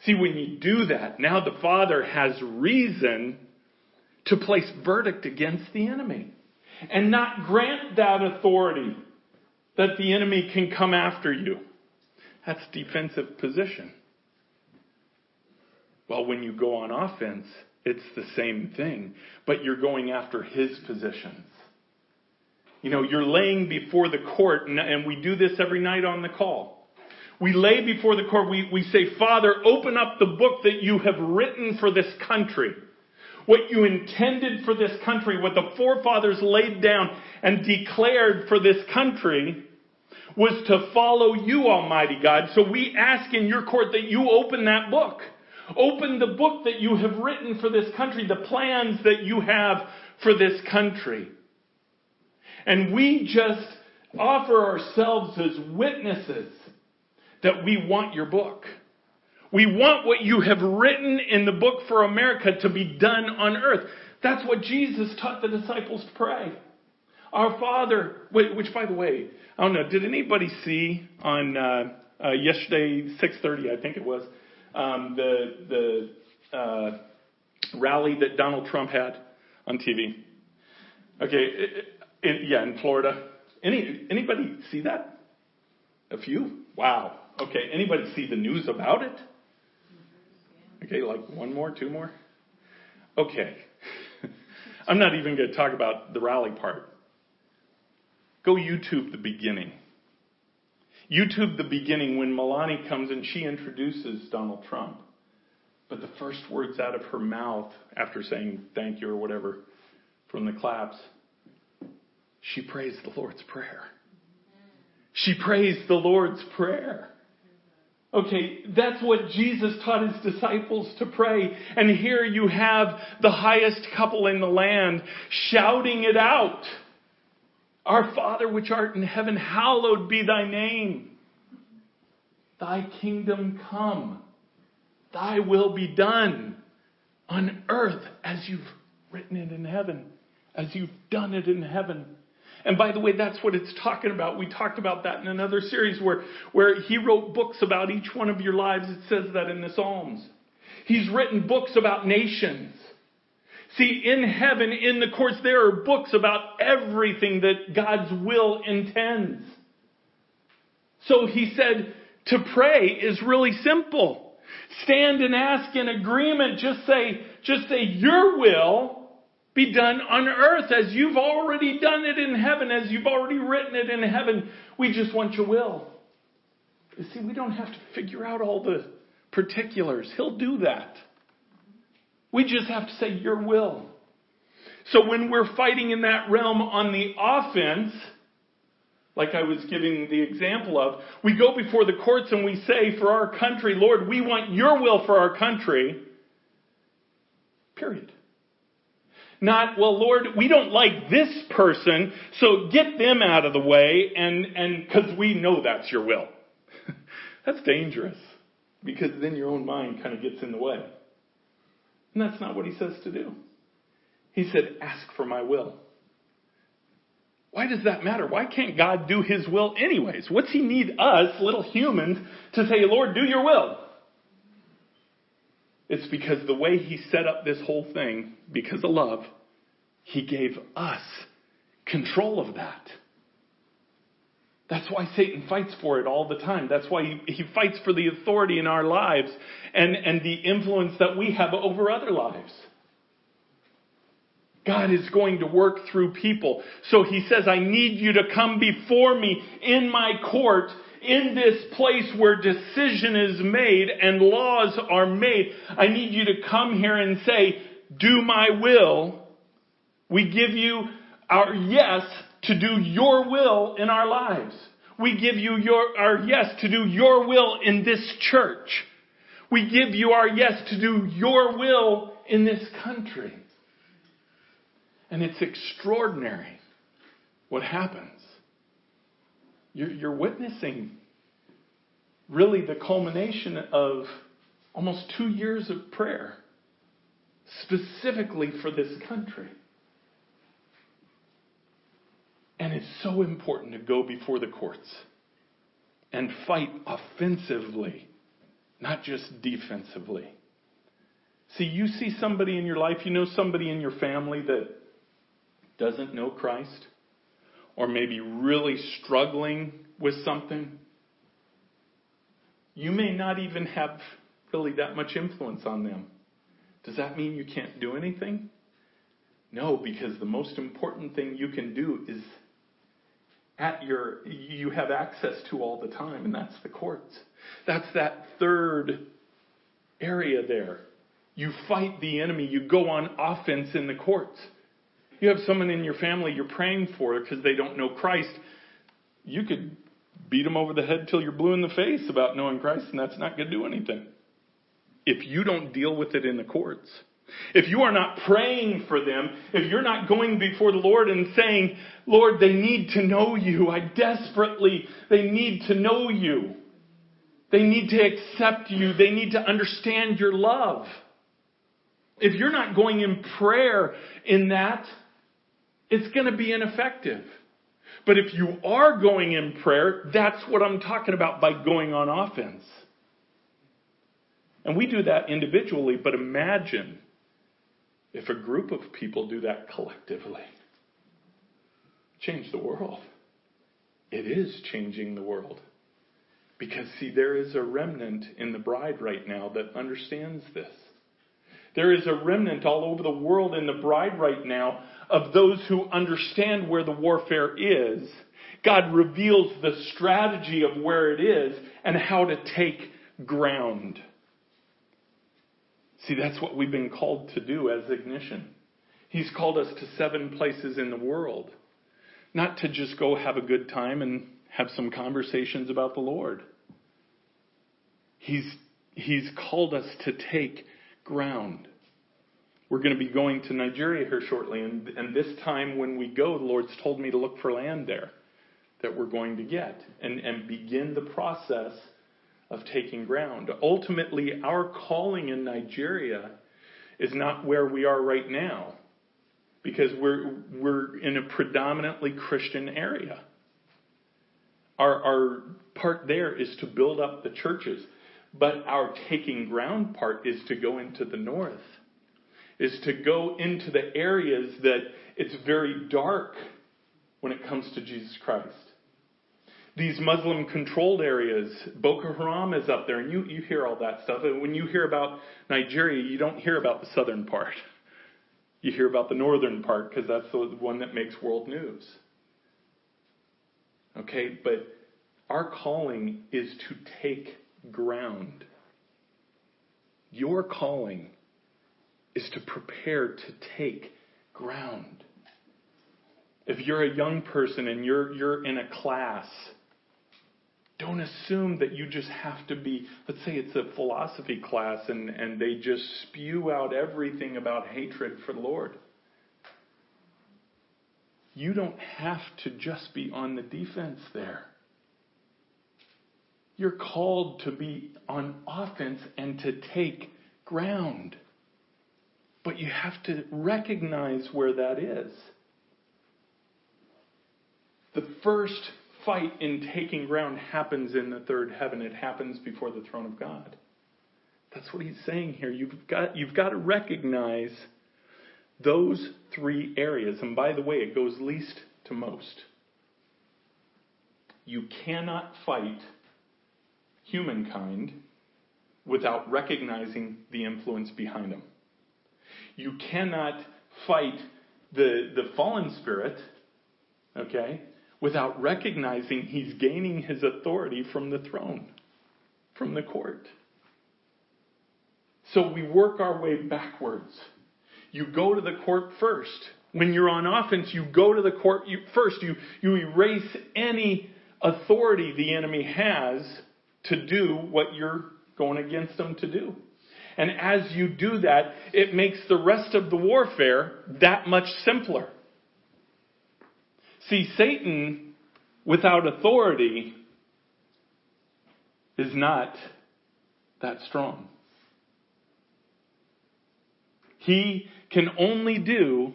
See, when you do that, now the Father has reason to place verdict against the enemy and not grant that authority that the enemy can come after you. That's defensive position. Well, when you go on offense, it's the same thing, but you're going after his positions. You know, you're laying before the court, and we do this every night on the call. We lay before the court, we, we say, Father, open up the book that you have written for this country. What you intended for this country, what the forefathers laid down and declared for this country was to follow you, Almighty God. So we ask in your court that you open that book. Open the book that you have written for this country, the plans that you have for this country. And we just offer ourselves as witnesses that we want your book. We want what you have written in the book for America to be done on earth. That's what Jesus taught the disciples to pray. Our Father, which by the way, I don't know, did anybody see on uh, uh, yesterday, 6:30, I think it was, um, the the uh, rally that Donald Trump had on TV? Okay, in, yeah, in Florida. Any anybody see that? A few? Wow. Okay, anybody see the news about it? Okay, like one more, two more? Okay. I'm not even going to talk about the rally part. Go YouTube the beginning. YouTube the beginning when Melania comes and she introduces Donald Trump. But the first words out of her mouth after saying thank you or whatever from the claps, she prays the Lord's Prayer. She prays the Lord's Prayer. Okay, that's what Jesus taught his disciples to pray. And here you have the highest couple in the land shouting it out. Our Father which art in heaven, hallowed be thy name. Thy kingdom come. Thy will be done on earth as you've written it in heaven, as you've done it in heaven. And by the way, that's what it's talking about. We talked about that in another series where, where he wrote books about each one of your lives. It says that in the Psalms. He's written books about nations. See, in heaven, in the courts, there are books about everything that God's will intends. So he said, to pray is really simple. Stand and ask in agreement. Just say, just say, your will be done on earth as you've already done it in heaven, as you've already written it in heaven. We just want your will. You see, we don't have to figure out all the particulars. He'll do that. We just have to say, Your will. So when we're fighting in that realm on the offense, like I was giving the example of, we go before the courts and we say for our country, Lord, we want your will for our country. Period. Not, well, Lord, we don't like this person, so get them out of the way and, and, cause we know that's your will. that's dangerous because then your own mind kind of gets in the way. And that's not what he says to do. He said, ask for my will. Why does that matter? Why can't God do his will anyways? What's he need us, little humans, to say, Lord, do your will? It's because the way he set up this whole thing, because of love, he gave us control of that. That's why Satan fights for it all the time. That's why he, he fights for the authority in our lives and, and the influence that we have over other lives. God is going to work through people. So he says, I need you to come before me in my court in this place where decision is made and laws are made, I need you to come here and say, do my will. We give you our yes to do your will in our lives. We give you your, our yes to do your will in this church. We give you our yes to do your will in this country. And it's extraordinary what happens. You're, you're witnessing really the culmination of almost two years of prayer, specifically for this country. And it's so important to go before the courts and fight offensively, not just defensively. See, you see somebody in your life, you know somebody in your family that doesn't know Christ, or maybe really struggling with something. You may not even have really that much influence on them. Does that mean you can't do anything? No, because the most important thing you can do is at your you have access to all the time, and that's the courts. That's that third area there. You fight the enemy, you go on offense in the courts. You have someone in your family you're praying for because they don't know Christ. You could beat them over the head till you're blue in the face about knowing Christ, and that's not going to do anything. If you don't deal with it in the courts, if you are not praying for them, if you're not going before the Lord and saying, Lord, they need to know you. I desperately, they need to know you. They need to accept you. They need to understand your love. If you're not going in prayer in that, it's going to be ineffective. But if you are going in prayer, that's what I'm talking about by going on offense. And we do that individually, but imagine if a group of people do that collectively. Change the world. It is changing the world. Because, see, there is a remnant in the bride right now that understands this. There is a remnant all over the world in the bride right now of those who understand where the warfare is. God reveals the strategy of where it is and how to take ground. See, that's what we've been called to do as Ignition. He's called us to seven places in the world, not to just go have a good time and have some conversations about the Lord. He's, he's called us to take ground. We're going to be going to Nigeria here shortly, and, and this time when we go, the Lord's told me to look for land there that we're going to get and, and begin the process of taking ground. Ultimately, our calling in Nigeria is not where we are right now because we're, we're in a predominantly Christian area. Our, our part there is to build up the churches, but our taking ground part is to go into the north, is to go into the areas that it's very dark when it comes to Jesus Christ these Muslim controlled areas. Boko Haram is up there, and you, you hear all that stuff. And when you hear about Nigeria, you don't hear about the southern part. You hear about the northern part because that's the one that makes world news. Okay, but our calling is to take ground. Your calling is to prepare to take ground. If you're a young person and you're, you're in a class don't assume that you just have to be, let's say it's a philosophy class and, and they just spew out everything about hatred for the Lord. You don't have to just be on the defense there. You're called to be on offense and to take ground. But you have to recognize where that is. The first fight in taking ground happens in the third heaven. It happens before the throne of God. That's what he's saying here. You've got, you've got to recognize those three areas. And by the way, it goes least to most. You cannot fight humankind without recognizing the influence behind them. You cannot fight the, the fallen spirit, okay, without recognizing he's gaining his authority from the throne, from the court. So we work our way backwards. You go to the court first. When you're on offense, you go to the court first. You, you erase any authority the enemy has to do what you're going against them to do. And as you do that, it makes the rest of the warfare that much simpler. See, Satan without authority is not that strong. He can only do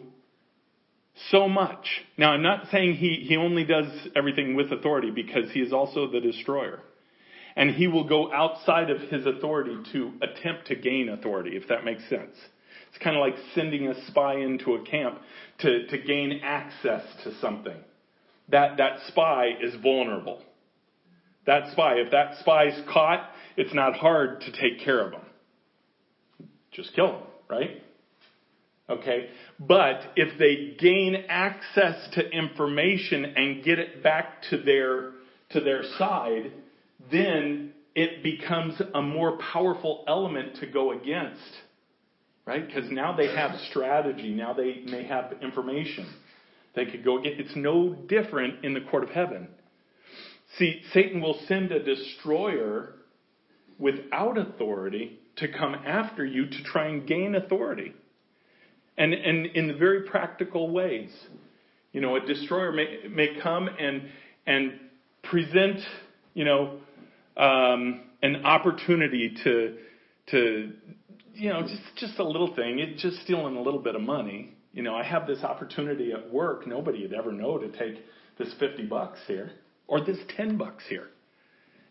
so much. Now, I'm not saying he, he only does everything with authority because he is also the destroyer. And he will go outside of his authority to attempt to gain authority, if that makes sense. It's kind of like sending a spy into a camp to, to gain access to something. That, that spy is vulnerable. That spy, if that spy's caught, it's not hard to take care of him. Just kill him, right? Okay? But if they gain access to information and get it back to their, to their side, then it becomes a more powerful element to go against. Right? Because now they have strategy. Now they may have information. They could go get, it's no different in the court of heaven. See, Satan will send a destroyer without authority to come after you to try and gain authority. And, and in very practical ways. You know, a destroyer may, may come and, and present, you know, um, an opportunity to, to, you know, just, just a little thing, it, just stealing a little bit of money. You know, I have this opportunity at work. Nobody would ever know to take this 50 bucks here or this 10 bucks here.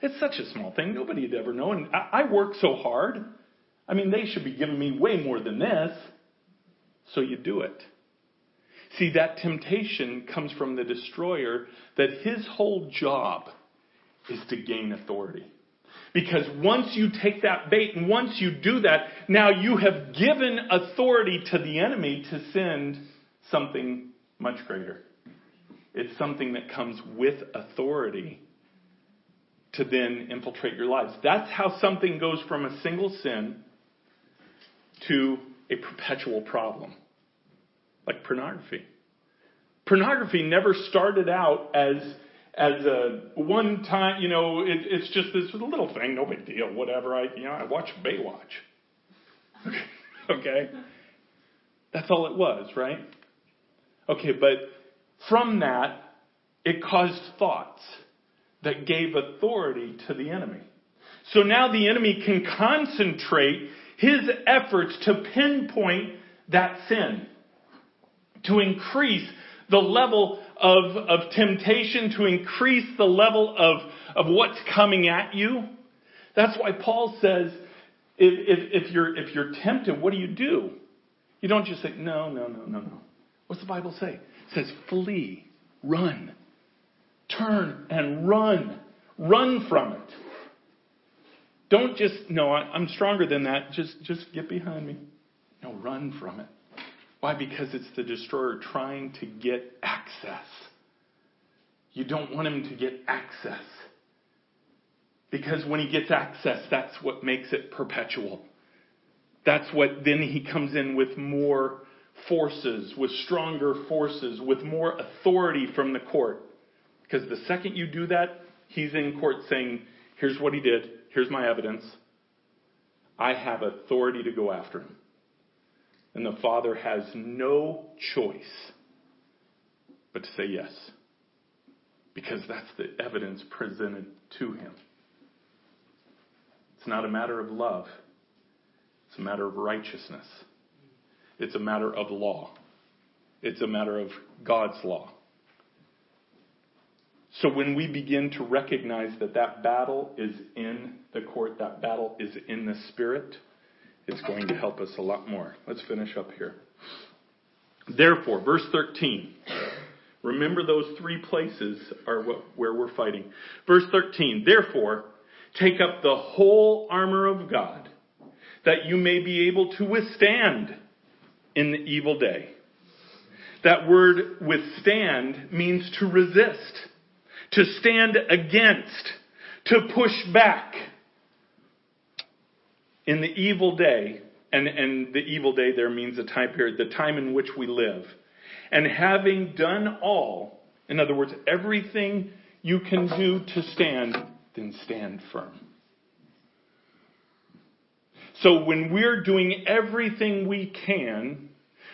It's such a small thing. Nobody would ever know. And I, I work so hard. I mean, they should be giving me way more than this. So you do it. See, that temptation comes from the destroyer that his whole job is to gain authority. Because once you take that bait and once you do that, now you have given authority to the enemy to send something much greater. It's something that comes with authority to then infiltrate your lives. That's how something goes from a single sin to a perpetual problem. Like pornography. Pornography never started out as as a one time, you know, it, it's just this little thing, no big deal, whatever. I, you know, I watch Baywatch. okay? That's all it was, right? Okay, but from that, it caused thoughts that gave authority to the enemy. So now the enemy can concentrate his efforts to pinpoint that sin, to increase the level of, of temptation, to increase the level of, of what's coming at you. That's why Paul says, if, if, if, you're, if you're tempted, what do you do? You don't just say, no, no, no, no, no. What's the Bible say? It says, flee, run, turn and run. Run from it. Don't just, no, I, I'm stronger than that. Just, just get behind me. No, run from it. Why? Because it's the destroyer trying to get access. You don't want him to get access. Because when he gets access, that's what makes it perpetual. That's what then he comes in with more forces, with stronger forces, with more authority from the court. Because the second you do that, he's in court saying, here's what he did, here's my evidence. I have authority to go after him. And the father has no choice but to say yes. Because that's the evidence presented to him. It's not a matter of love, it's a matter of righteousness. It's a matter of law. It's a matter of God's law. So when we begin to recognize that that battle is in the court, that battle is in the spirit, it's going to help us a lot more. Let's finish up here. Therefore, verse 13. Remember those three places are what, where we're fighting. Verse 13. Therefore, take up the whole armor of God that you may be able to withstand in the evil day. That word withstand means to resist, to stand against, to push back in the evil day, and, and the evil day there means the time period, the time in which we live. And having done all, in other words, everything you can do to stand, then stand firm. So when we're doing everything we can,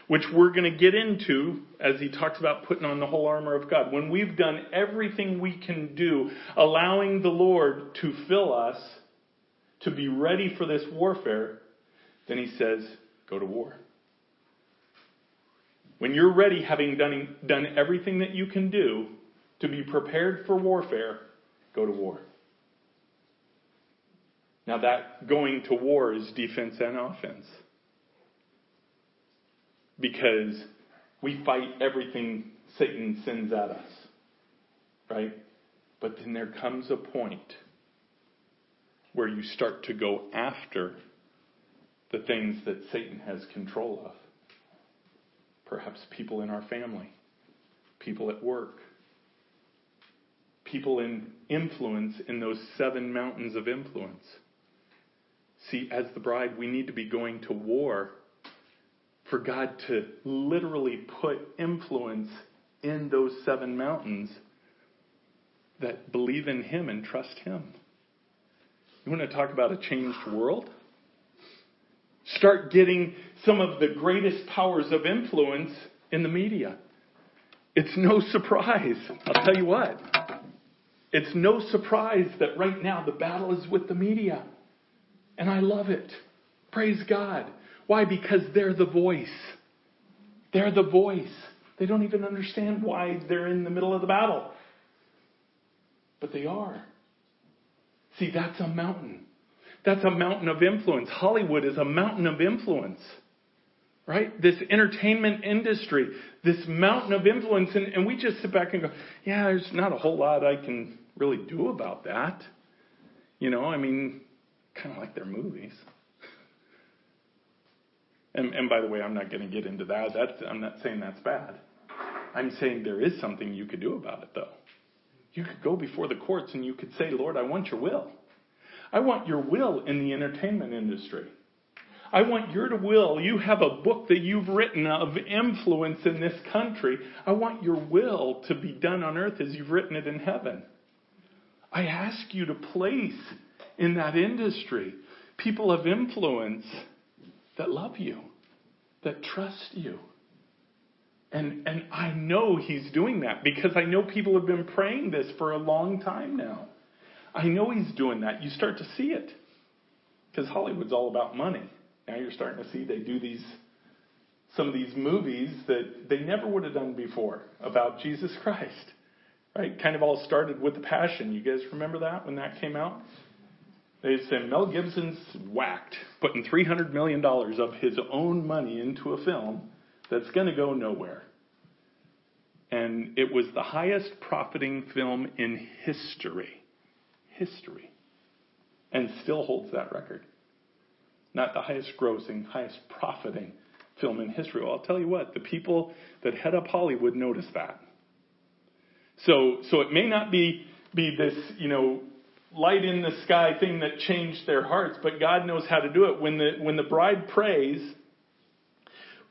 which we're going to get into as he talks about putting on the whole armor of God, when we've done everything we can do, allowing the Lord to fill us to be ready for this warfare, then he says, go to war. When you're ready, having done, done everything that you can do to be prepared for warfare, go to war. Now, that going to war is defense and offense. Because we fight everything Satan sends at us. Right? But then there comes a point where you start to go after the things that Satan has control of. Perhaps people in our family, people at work, people in influence in those seven mountains of influence. See, as the bride, we need to be going to war for God to literally put influence in those seven mountains that believe in Him and trust Him. You want to talk about a changed world? Start getting some of the greatest powers of influence in the media. It's no surprise. I'll tell you what. It's no surprise that right now the battle is with the media. And I love it. Praise God. Why? Because they're the voice. They're the voice. They don't even understand why they're in the middle of the battle. But they are. See, that's a mountain. That's a mountain of influence. Hollywood is a mountain of influence. Right? This entertainment industry, this mountain of influence. And, and we just sit back and go, yeah, there's not a whole lot I can really do about that. You know, I mean, kind of like their movies. And, and by the way, I'm not going to get into that. That's, I'm not saying that's bad. I'm saying there is something you could do about it, though. You could go before the courts and you could say, Lord, I want your will. I want your will in the entertainment industry. I want your will. You have a book that you've written of influence in this country. I want your will to be done on earth as you've written it in heaven. I ask you to place in that industry people of influence that love you, that trust you. And, and I know he's doing that because I know people have been praying this for a long time now. I know he's doing that. You start to see it because Hollywood's all about money. Now you're starting to see they do these some of these movies that they never would have done before about Jesus Christ. Right? Kind of all started with the Passion. You guys remember that when that came out? They said Mel Gibson's whacked, putting $300 million of his own money into a film that's going to go nowhere. And it was the highest profiting film in history. History. And still holds that record. Not the highest grossing, highest profiting film in history. Well, I'll tell you what, the people that head up Hollywood notice that. So, so it may not be, be this, you know, light in the sky thing that changed their hearts, but God knows how to do it. When the, when the bride prays,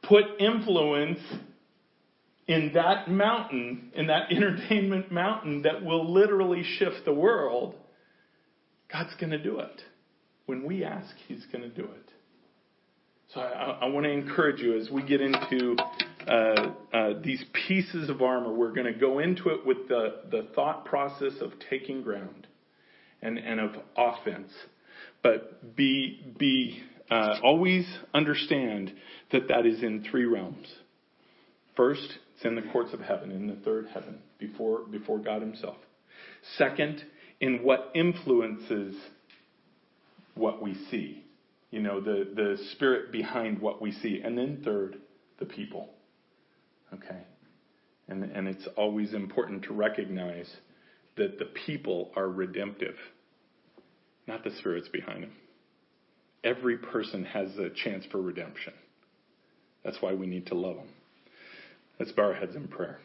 put influence in that mountain, in that entertainment mountain that will literally shift the world, God's going to do it. When we ask, He's going to do it. So I, I, want to encourage you as we get into uh, uh, these pieces of armor, we're going to go into it with the, the thought process of taking ground and, and of offense. But be, be uh, always understand that that is in three realms. First, it's in the courts of heaven, in the third heaven, before, before God Himself. Second, in what influences what we see. You know, the, the spirit behind what we see. And then third, the people. Okay? And, and it's always important to recognize that the people are redemptive not the spirits behind them. Every person has a chance for redemption. That's why we need to love them. Let's bow our heads in prayer.